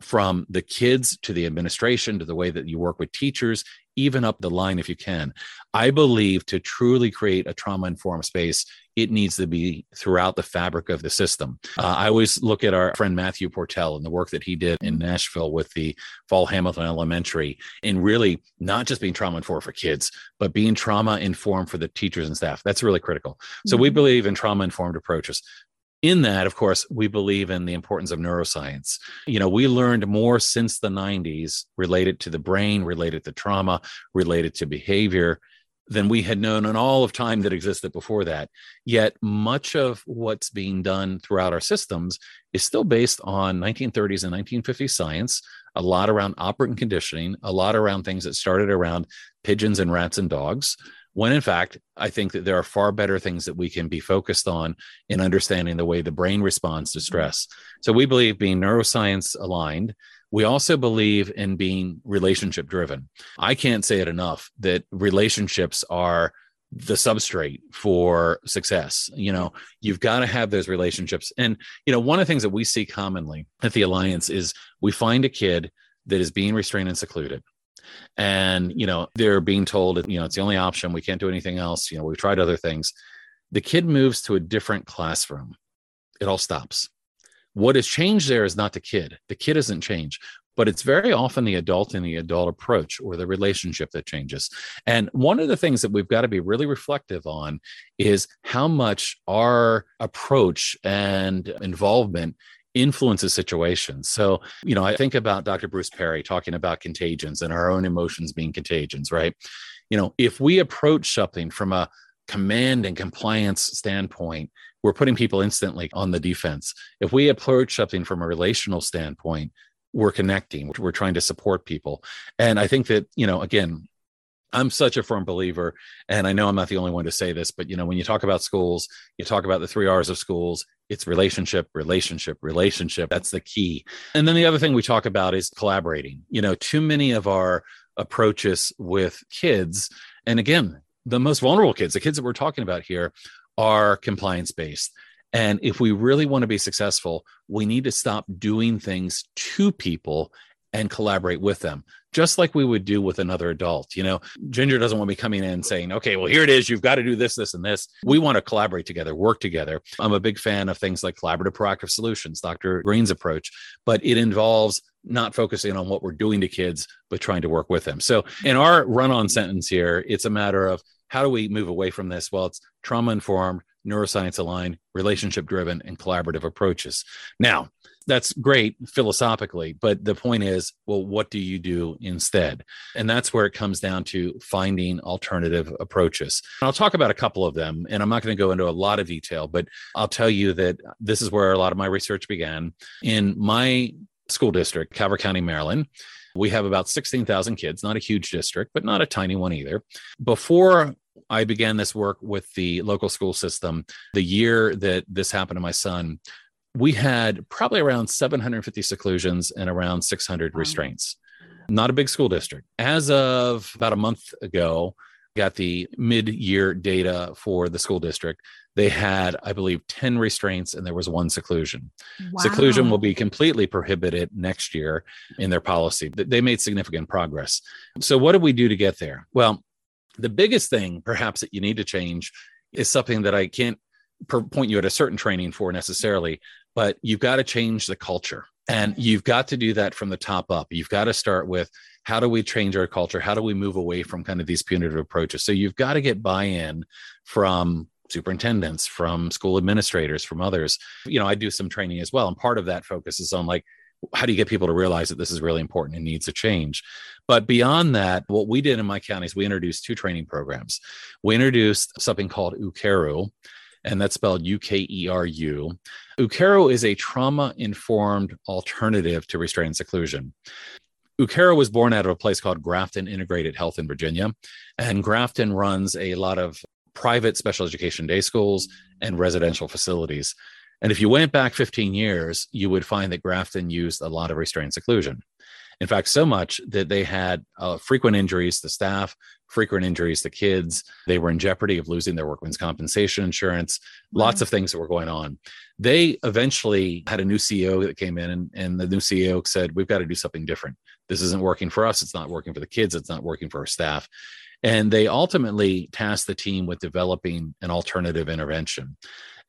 from the kids to the administration to the way that you work with teachers even up the line if you can. I believe to truly create a trauma informed space it needs to be throughout the fabric of the system. Uh, i always look at our friend matthew portell and the work that he did in nashville with the fall hamilton elementary and really not just being trauma informed for kids but being trauma informed for the teachers and staff. That's really critical. So mm-hmm. we believe in trauma informed approaches in that, of course, we believe in the importance of neuroscience. You know, we learned more since the 90s related to the brain, related to trauma, related to behavior than we had known in all of time that existed before that. Yet, much of what's being done throughout our systems is still based on 1930s and 1950s science, a lot around operant conditioning, a lot around things that started around pigeons and rats and dogs when in fact i think that there are far better things that we can be focused on in understanding the way the brain responds to stress. So we believe being neuroscience aligned. We also believe in being relationship driven. I can't say it enough that relationships are the substrate for success. You know you've got to have those relationships. And you know one of the things that we see commonly at the alliance is we find a kid that is being restrained and secluded and you know they're being told you know it's the only option we can't do anything else you know we've tried other things. The kid moves to a different classroom. It all stops. What has changed there is not the kid. The kid hasn't changed but it's very often the adult and the adult approach or the relationship that changes. And one of the things that we've got to be really reflective on is how much our approach and involvement influences situations. So, you know, I think about Dr. Bruce Perry talking about contagions and our own emotions being contagions, right? You know, if we approach something from a command and compliance standpoint, we're putting people instantly on the defense. If we approach something from a relational standpoint, we're connecting, we're trying to support people. And I think that, you know, again, I'm such a firm believer, and I know I'm not the only one to say this, but you know, when you talk about schools, you talk about the three R's of schools. It's relationship, relationship, relationship. That's the key. And then the other thing we talk about is collaborating. You know, too many of our approaches with kids, and again, the most vulnerable kids, the kids that we're talking about here, are compliance based. And if we really want to be successful, we need to stop doing things to people and collaborate with them just like we would do with another adult you know? Ginger doesn't want me coming in saying okay well here it is. You've got to do this this and this. We want to collaborate together work together. I'm a big fan of things like collaborative proactive solutions dr greene's approach but it involves not focusing on what we're doing to kids but trying to work with them. So in our run on sentence here it's a matter of how do we move away from this? Well it's trauma informed neuroscience aligned relationship driven and collaborative approaches. Now that's great philosophically but the point is well what do you do instead? And that's where it comes down to finding alternative approaches. I'll talk about a couple of them and i'm not going to go into a lot of detail but i'll tell you that this is where a lot of my research began. In my school district calvert county maryland we have about 16,000 kids, not a huge district, but not a tiny one either. Before I began this work with the local school system, the year that this happened to my son, we had probably around 750 seclusions and around 600 restraints. Not a big school district. As of about a month ago, got the mid year data for the school district, they had, I believe, 10 restraints and there was one seclusion. Wow. Seclusion will be completely prohibited next year in their policy. They made significant progress. So, what did we do to get there? Well, the biggest thing, perhaps, that you need to change is something that I can't point you at a certain training for necessarily, but you've got to change the culture. And you've got to do that from the top up. You've got to start with how do we change our culture? How do we move away from kind of these punitive approaches? So you've got to get buy in from superintendents, from school administrators, from others. You know, I do some training as well. And part of that focuses on like, how do you get people to realize that this is really important and needs a change? But beyond that, what we did in my county is we introduced two training programs. We introduced something called UKERU, and that's spelled U K E R U. UKERU is a trauma informed alternative to restraint seclusion. UKERU was born out of a place called Grafton Integrated Health in Virginia. And Grafton runs a lot of private special education day schools and residential facilities. And if you went back 15 years, you would find that Grafton used a lot of restraint seclusion. In fact, so much that they had uh, frequent injuries to staff, frequent injuries to kids. They were in jeopardy of losing their workman's compensation insurance, lots of things that were going on. They eventually had a new CEO that came in, and, and the new CEO said, We've got to do something different. This isn't working for us. It's not working for the kids. It's not working for our staff. And they ultimately tasked the team with developing an alternative intervention.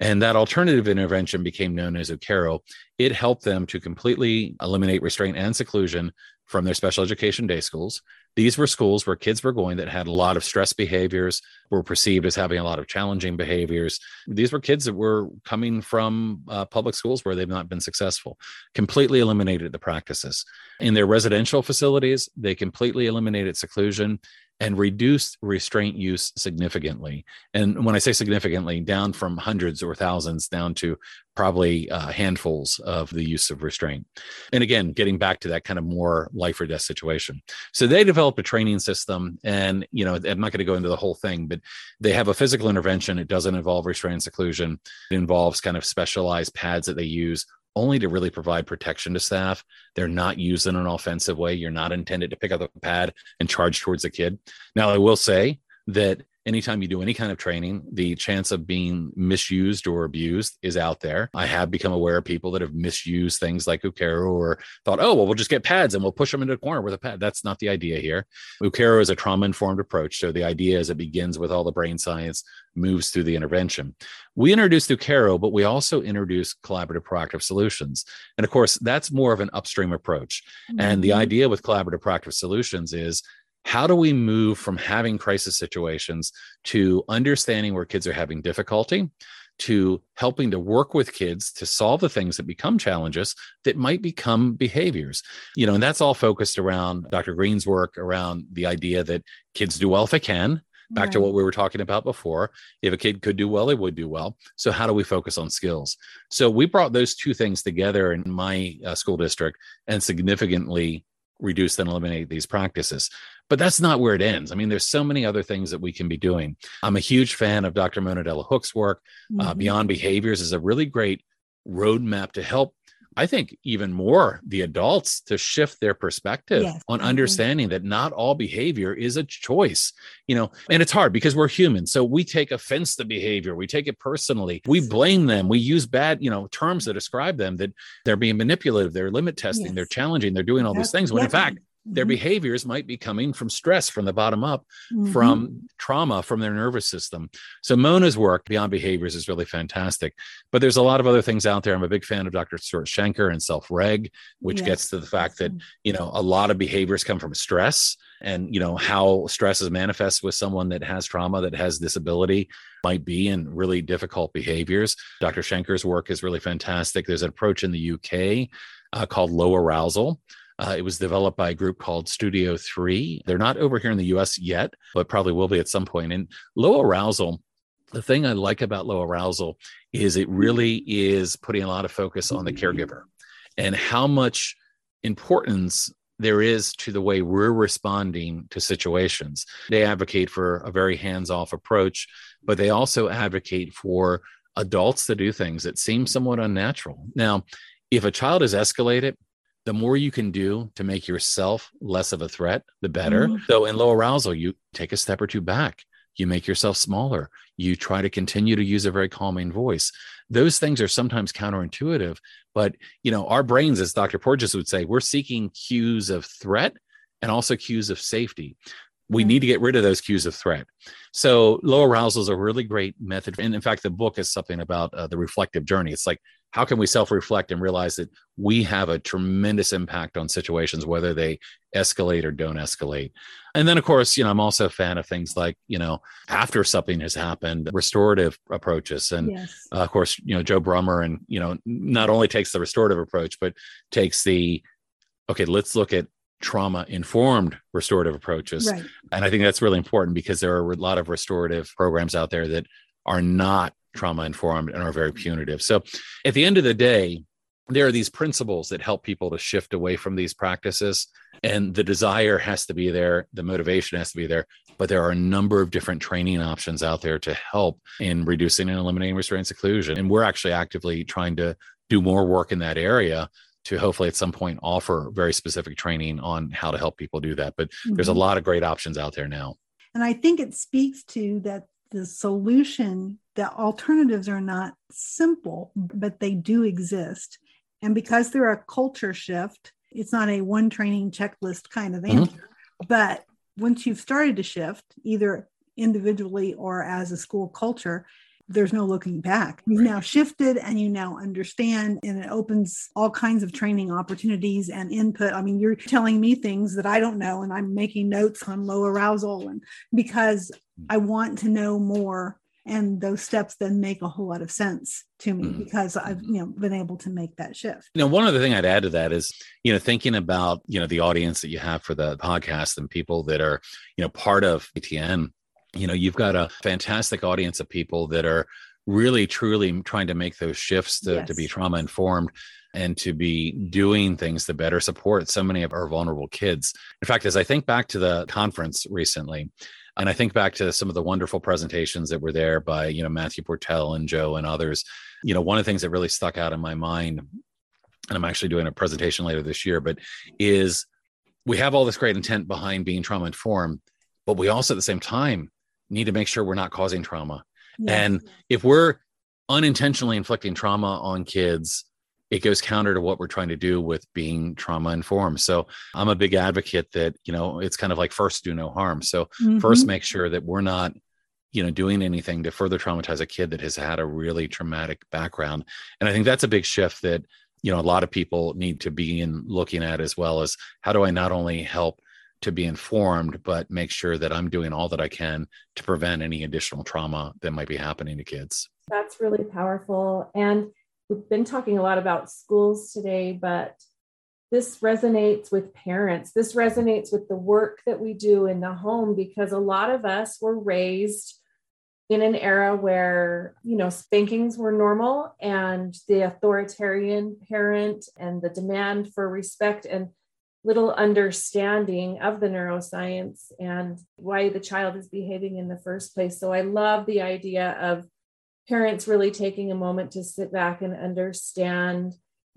And that alternative intervention became known as UKERU. It helped them to completely eliminate restraint and seclusion from their special education day schools. These were schools where kids were going that had a lot of stress behaviors, were perceived as having a lot of challenging behaviors. These were kids that were coming from uh, public schools where they've not been successful. Completely eliminated the practices. In their residential facilities, they completely eliminated seclusion and reduced restraint use significantly. And when I say significantly, down from hundreds or thousands down to probably uh, handfuls of the use of restraint. And again, getting back to that kind of more life or death situation. So they developed a training system, and you know, I'm not going to go into the whole thing, but they have a physical intervention. It doesn't involve restraint seclusion. It involves kind of specialized pads that they use only to really provide protection to staff. They're not used in an offensive way. You're not intended to pick up the pad and charge towards a kid. Now, I will say that anytime you do any kind of training, the chance of being misused or abused is out there. I have become aware of people that have misused things like UKERU or thought, oh, well, we'll just get pads and we'll push them into a corner with a pad. That's not the idea here. UKERU is a trauma informed approach. So the idea is it begins with all the brain science, moves through the intervention. We introduced UKERU, but we also introduced collaborative proactive solutions. And of course, that's more of an upstream approach. Mm-hmm. And the mm-hmm. idea with collaborative proactive solutions is how do we move from having crisis situations to understanding where kids are having difficulty to helping to work with kids to solve the things that become challenges that might become behaviors? You know and that's all focused around dr greene's work around the idea that kids do well if they can back right. to what we were talking about before. If a kid could do well they would do well. So how do we focus on skills? So we brought those two things together in my uh, school district and significantly reduce and eliminate these practices but that's not where it ends. I mean, there's so many other things that we can be doing. I'm a huge fan of Dr. Mona Delahooke's work. Uh, mm-hmm. Uh, Beyond Behaviors is a really great roadmap to help I think even more the adults to shift their perspective yes. on understanding that not all behavior is a choice, you know, and it's hard because we're human. So we take offense to behavior, we take it personally, we blame them, we use bad, you know, terms to describe them that they're being manipulative, they're limit testing, yes. they're challenging, they're doing all these things when in fact, their mm-hmm. behaviors might be coming from stress from the bottom up mm-hmm. from trauma from their nervous system so mona's work beyond behaviors is really fantastic but there's a lot of other things out there i'm a big fan of dr stuart shanker and self-reg which yes. gets to the fact that you know a lot of behaviors come from stress and you know how stress is manifest with someone that has trauma that has disability might be in really difficult behaviors dr shanker's work is really fantastic there's an approach in the uk uh, called low arousal uh, it was developed by a group called Studio 3. They're not over here in the US yet, but probably will be at some point. And low arousal, the thing I like about low arousal is it really is putting a lot of focus on the caregiver and how much importance there is to the way we're responding to situations. They advocate for a very hands off approach, but they also advocate for adults to do things that seem somewhat unnatural. Now, if a child is escalated, the more you can do to make yourself less of a threat, the better. Mm-hmm. So in low arousal, you take a step or two back. You make yourself smaller. You try to continue to use a very calming voice. Those things are sometimes counterintuitive, but you know, our brains, as Dr. Porges would say, we're seeking cues of threat and also cues of safety we need to get rid of those cues of threat. So low arousal is a really great method. And in fact, the book is something about uh, the reflective journey. It's like, how can we self-reflect and realize that we have a tremendous impact on situations, whether they escalate or don't escalate. And then, of course, you know, I'm also a fan of things like, you know, after something has happened, restorative approaches. And yes. uh, of course, you know, Joe Brummer and, you know, not only takes the restorative approach, but takes the, okay, let's look at trauma informed restorative approaches. Right. And I think that's really important because there are a lot of restorative programs out there that are not trauma informed and are very punitive. So at the end of the day, there are these principles that help people to shift away from these practices and the desire has to be there the motivation has to be there but there are a number of different training options out there to help in reducing and eliminating restraint seclusion and we're actually actively trying to do more work in that area to hopefully at some point offer very specific training on how to help people do that. But mm-hmm. there's a mm-hmm. lot of great options out there now. And I think it speaks to that the solution, the alternatives are not simple, but they do exist. And because they're a culture shift, it's not a one training checklist kind of mm-hmm. answer. Mm-hmm. But once you've started to shift, either individually or as a school culture, there's no looking back. You've now shifted and you now understand, and it opens all kinds of training opportunities and input. I mean, you're telling me things that I don't know, and I'm making notes on low arousal, and because hmm. I want to know more. And those steps then make a whole lot of sense to me mm because I've you know been able to make that shift. You know, one other thing I'd add to that is, you know, thinking about, you know, the audience that you have for the podcast and people that are, you know, part of ATN you know you've got a fantastic audience of people that are really truly trying to make those shifts to, yes. to be trauma informed and to be doing things to better support so many of our vulnerable kids in fact as i think back to the conference recently and i think back to some of the wonderful presentations that were there by you know matthew portell and joe and others you know one of the things that really stuck out in my mind and i'm actually doing a presentation later this year but is we have all this great intent behind being trauma informed but we also at the same time need to make sure we're not causing trauma. And if we're unintentionally inflicting trauma on kids, it goes counter to what we're trying to do with being trauma informed. So I'm a big advocate that, you know, it's kind of like first do no harm. So mm-hmm. first make sure that we're not, you know, doing anything to further traumatize a kid that has had a really traumatic background. And I think that's a big shift that, you know, a lot of people need to be in looking at as well as how do I not only help to be informed, but make sure that I'm doing all that I can to prevent any additional trauma that might be happening to kids. That's really powerful. And we've been talking a lot about schools today, but this resonates with parents. This resonates with the work that we do in the home because a lot of us were raised in an era where you know spankings were normal and the authoritarian parent and the demand for respect and little understanding of the neuroscience and why the child is behaving in the first place. So I love the idea of parents really taking a moment to sit back and understand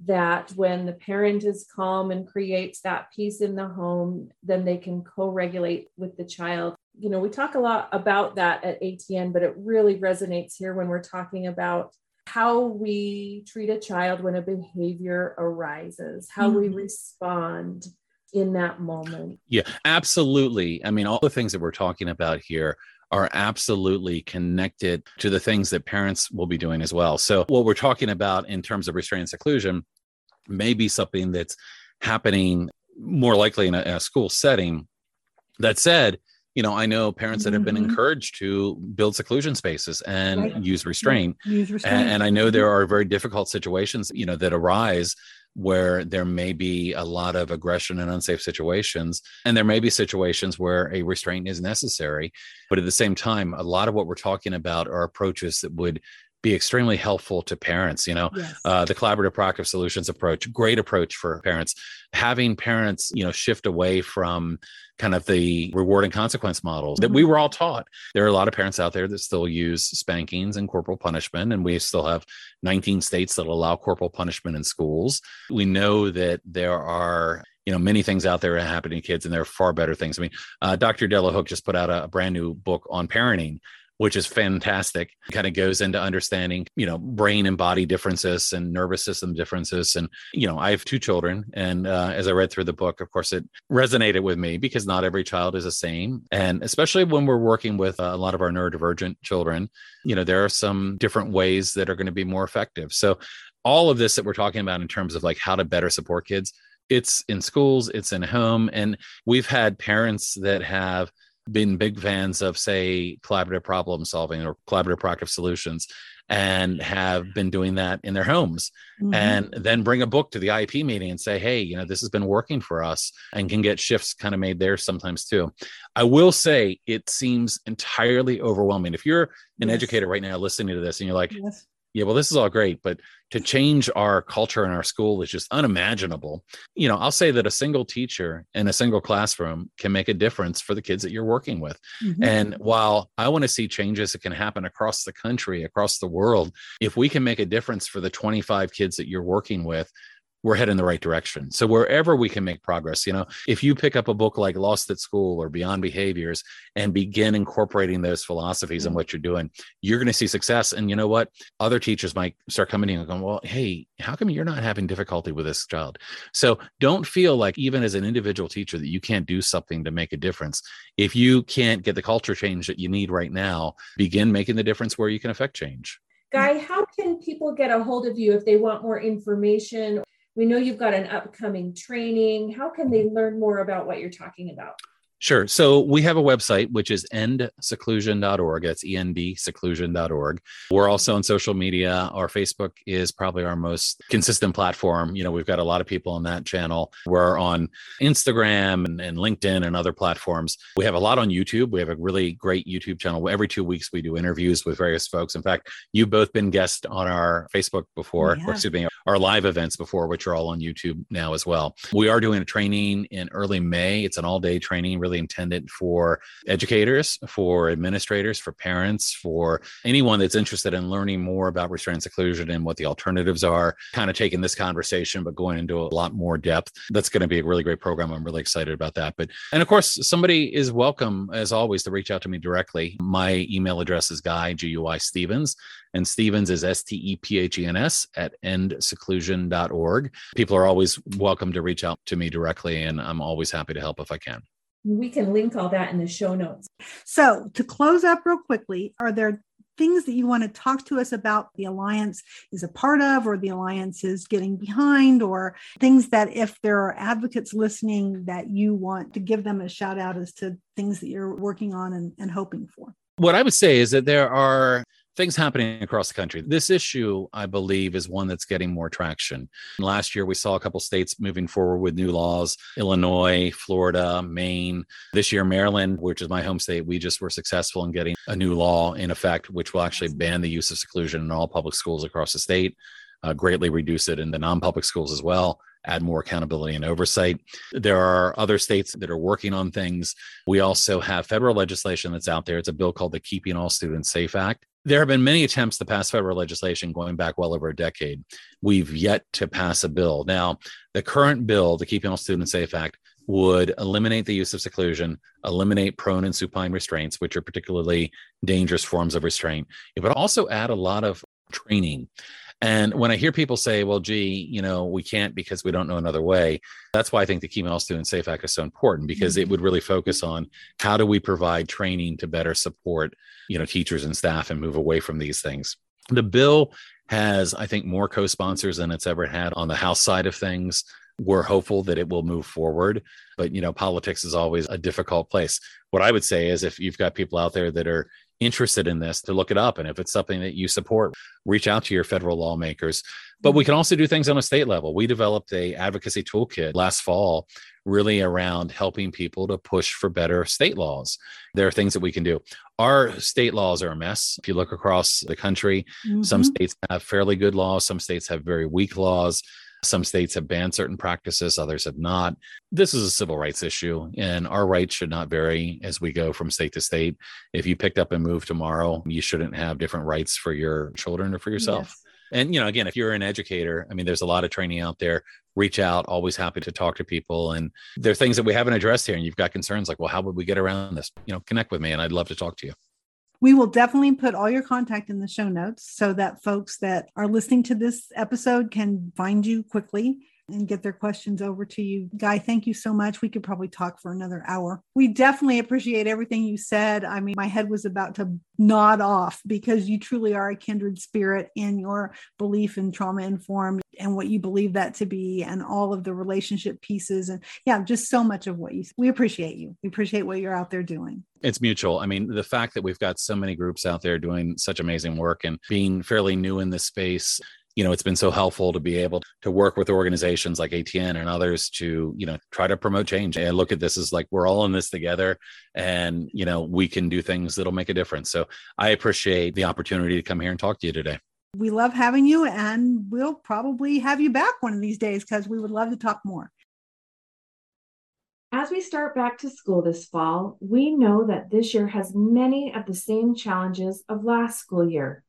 that when the parent is calm and creates that peace in the home, then they can co regulate with the child. You know, we talk a lot about that at ATN, but it really resonates here when we're talking about how we treat a child when a behavior arises, how mm-hmm. we respond in that moment. Yeah, absolutely. I mean, all the things that we're talking about here are absolutely connected to the things that parents will be doing as well. So, what we're talking about in terms of restraint and seclusion may be something that's happening more likely in a, in a school setting. That said, you know, I know parents that have been mm-hmm. encouraged to build seclusion spaces and right. use restraint. Use restraint. And, and I know there mm-hmm. are very difficult situations, you know, that arise where there may be a lot of aggression and unsafe situations. And there may be situations where a restraint is necessary. But at the same time, a lot of what we're talking about are approaches that would be extremely helpful to parents. You know, Yes. uh, the collaborative proactive solutions approach, great approach for parents. Having parents, you know, shift away from kind of the reward and consequence models that we were all taught. There are a lot of parents out there that still use spankings and corporal punishment, and we still have 19 states that allow corporal punishment in schools. We know that there are you know many things out there happening to kids and there are far better things i mean uh, dr delahooke just put out a, a brand new book on parenting which is fantastic. Kind of goes into understanding, you know, brain and body differences and nervous system differences. And, you know, I have two children. And uh, as I read through the book, of course, it resonated with me because not every child is the same. And especially when we're working with a lot of our neurodivergent children, you know, there are some different ways that are going to be more effective. So, all of this that we're talking about in terms of like how to better support kids, it's in schools, it's in home. And we've had parents that have been big fans of, say, collaborative problem solving or collaborative proactive solutions and have been doing that in their homes Mhm. and then bring a book to the IEP meeting and say, hey, you know, this has been working for us and can get shifts kind of made there sometimes too. I will say it seems entirely overwhelming. If you're an Yes. educator right now listening to this and you're like, Yes. Yeah, well, this is all great, but to change our culture in our school is just unimaginable. You know, I'll say that a single teacher in a single classroom can make a difference for the kids that you're working with. Mhm. And while I want to see changes that can happen across the country, across the world, if we can make a difference for the 25 kids that you're working with, we're heading the right direction. So wherever we can make progress, you know, if you pick up a book like Lost at School or Beyond Behaviors and begin incorporating those philosophies in mm-hmm. what you're doing, you're going to see success. And you know what? Other teachers might start coming in and going, well, hey, how come you're not having difficulty with this child? So don't feel like even as an individual teacher that you can't do something to make a difference. If you can't get the culture change that you need right now, begin making the difference where you can affect change. Guy, how can people get a hold of you if they want more information? We know you've got an upcoming training. How can they learn more about what you're talking about? Sure. So we have a website, which is endseclusion.org. That's E-N-D seclusion.org. We're also on social media. Our Facebook is probably our most consistent platform. You know, we've got a lot of people on that channel. We're on Instagram and, and LinkedIn and other platforms. We have a lot on YouTube. We have a really great YouTube channel. Every two weeks, we do interviews with various folks. In fact, you've both been guests on our Facebook before, Yeah. or excuse me, our live events before, which are all on YouTube now as well. We are doing a training in early May. It's an all day training, really intended for educators, for administrators, for parents, for anyone that's interested in learning more about restraint seclusion and what the alternatives are, kind of taking this conversation, but going into a lot more depth. That's going to be a really great program. I'm really excited about that. But, and of course, somebody is welcome, as always, to reach out to me directly. My email address is Guy, G U I Stephens, and Stephens is S T E P H E N S at endseclusion.org. People are always welcome to reach out to me directly, and I'm always happy to help if I can. We can link all that in the show notes. So, to close up real quickly, are there things that you want to talk to us about the Alliance is a part of, or the Alliance is getting behind, or things that if there are advocates listening that you want to give them a shout out as to things that you're working on and, and hoping for? What I would say is that there are things happening across the country. This issue, I believe, is one that's getting more traction. Last year, we saw a couple states moving forward with new laws Illinois, Florida, Maine. This year, Maryland, which is my home state, we just were successful in getting a new law in effect, which will actually ban the use of seclusion in all public schools across the state, uh, greatly reduce it in the non public schools as well. Add more accountability and oversight. There are other states that are working on things. We also have federal legislation that's out there. It's a bill called the Keeping All Students Safe Act. There have been many attempts to pass federal legislation going back well over a decade. We've yet to pass a bill. Now, the current bill, the Keeping All Students Safe Act, would eliminate the use of seclusion, eliminate prone and supine restraints, which are particularly dangerous forms of restraint. It would also add a lot of training. And when I hear people say, well, gee, you know, we can't because we don't know another way, that's why I think the Keeping All Students Safe Act is so important because it mm-hmm. would really focus on how do we provide training to better support, you know, teachers and staff and move away from these things. The bill has, I think, more co sponsors than it's ever had on the House side of things. we're hopeful that it will move forward. But, you know, politics is always a difficult place. What I would say is if you've got people out there that are interested in this to look it up. And if it's something that you support, reach out to your federal lawmakers. But we can also do things on a state level. We developed a advocacy toolkit last fall really around helping people to push for better state laws. There are things that we can do. Our state laws are a mess. If you look across the country, mm-hmm. some states have fairly good laws, some states have very weak laws. Some states have banned certain practices, others have not. This is a civil rights issue, and our rights should not vary as we go from state to state. If you picked up and moved tomorrow, you shouldn't have different rights for your children or for yourself. Yes. And, you know, again, if you're an educator, I mean, there's a lot of training out there. Reach out, always happy to talk to people. And there are things that we haven't addressed here, and you've got concerns like, well, how would we get around this? You know, connect with me, and I'd love to talk to you. We will definitely put all your contact in the show notes so that folks that are listening to this episode can find you quickly and get their questions over to you. Guy, thank you so much. We could probably talk for another hour. We definitely appreciate everything you said. I mean, my head was about to nod off because you truly are a kindred spirit in your belief in trauma informed and what you believe that to be and all of the relationship pieces and yeah just so much of what you we appreciate you we appreciate what you're out there doing it's mutual i mean the fact that we've got so many groups out there doing such amazing work and being fairly new in this space you know it's been so helpful to be able to work with organizations like atn and others to you know try to promote change. And look at this as like we're all in this together and you know we can do things that'll make a difference. So i appreciate the opportunity to come here and talk to you today. We love having you and we'll probably have you back one of these days because we would love to talk more. As we start back to school this fall, we know that this year has many of the same challenges of last school year.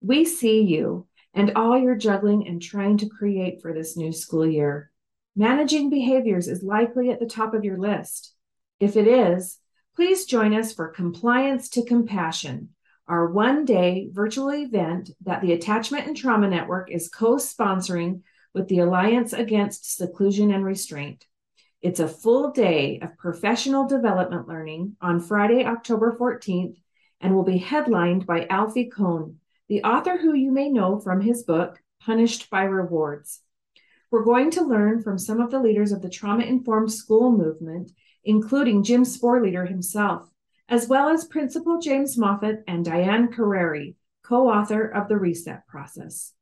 We see you and all your juggling and trying to create for this new school year. Managing behaviors is likely at the top of your list. If it is, please join us for Compliance to Compassion, our one day virtual event that the Attachment and Trauma Network is co sponsoring with the Alliance Against Seclusion and Restraint. It's a full day of professional development learning on Friday, October 14th, and will be headlined by Alfie Kohn, the author who you may know from his book, Punished by Rewards. We're going to learn from some of the leaders of the trauma informed school movement, including Jim Sporleder himself, as well as Principal James Moffat and Diane Carreri, co author of The Reset Process.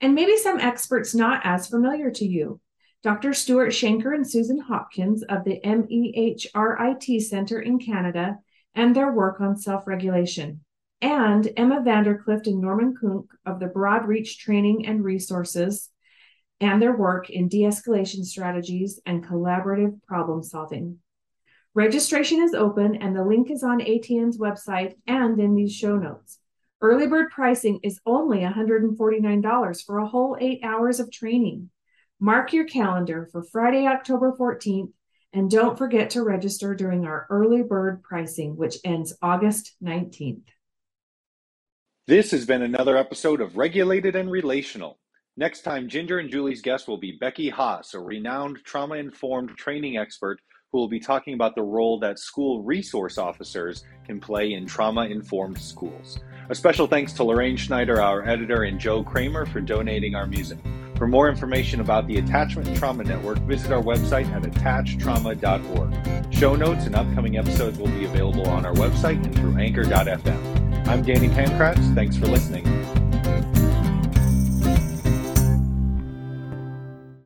And maybe some experts not as familiar to you. Dr. Stuart Shanker and Susan Hopkins of the MEHRIT Center in Canada and their work on self regulation and Emma Van der Klift and Norman Kunc of the Broad Reach Training and Resources and their work in de escalation strategies and collaborative problem solving. Registration is open and the link is on ATN's website and in these show notes. Early bird pricing is only $149 for a whole eight hours of training. Mark your calendar for Friday, October 14th, and don't forget to register during our early bird pricing, which ends August 19th. This has been another episode of Regulated and Relational. Next time, Ginger and Julie's guest will be Becky Haas, a renowned trauma informed training expert who will be talking about the role that school resource officers can play in trauma informed schools. A special thanks to Lorraine Schneider, our editor, and Joe Kramer for donating our music. For more information about the Attachment Trauma Network, visit our website at attachtrauma.org. Show notes and upcoming episodes will be available on our website and through anchor.fm. I'm Danny Pankratz. Thanks for listening.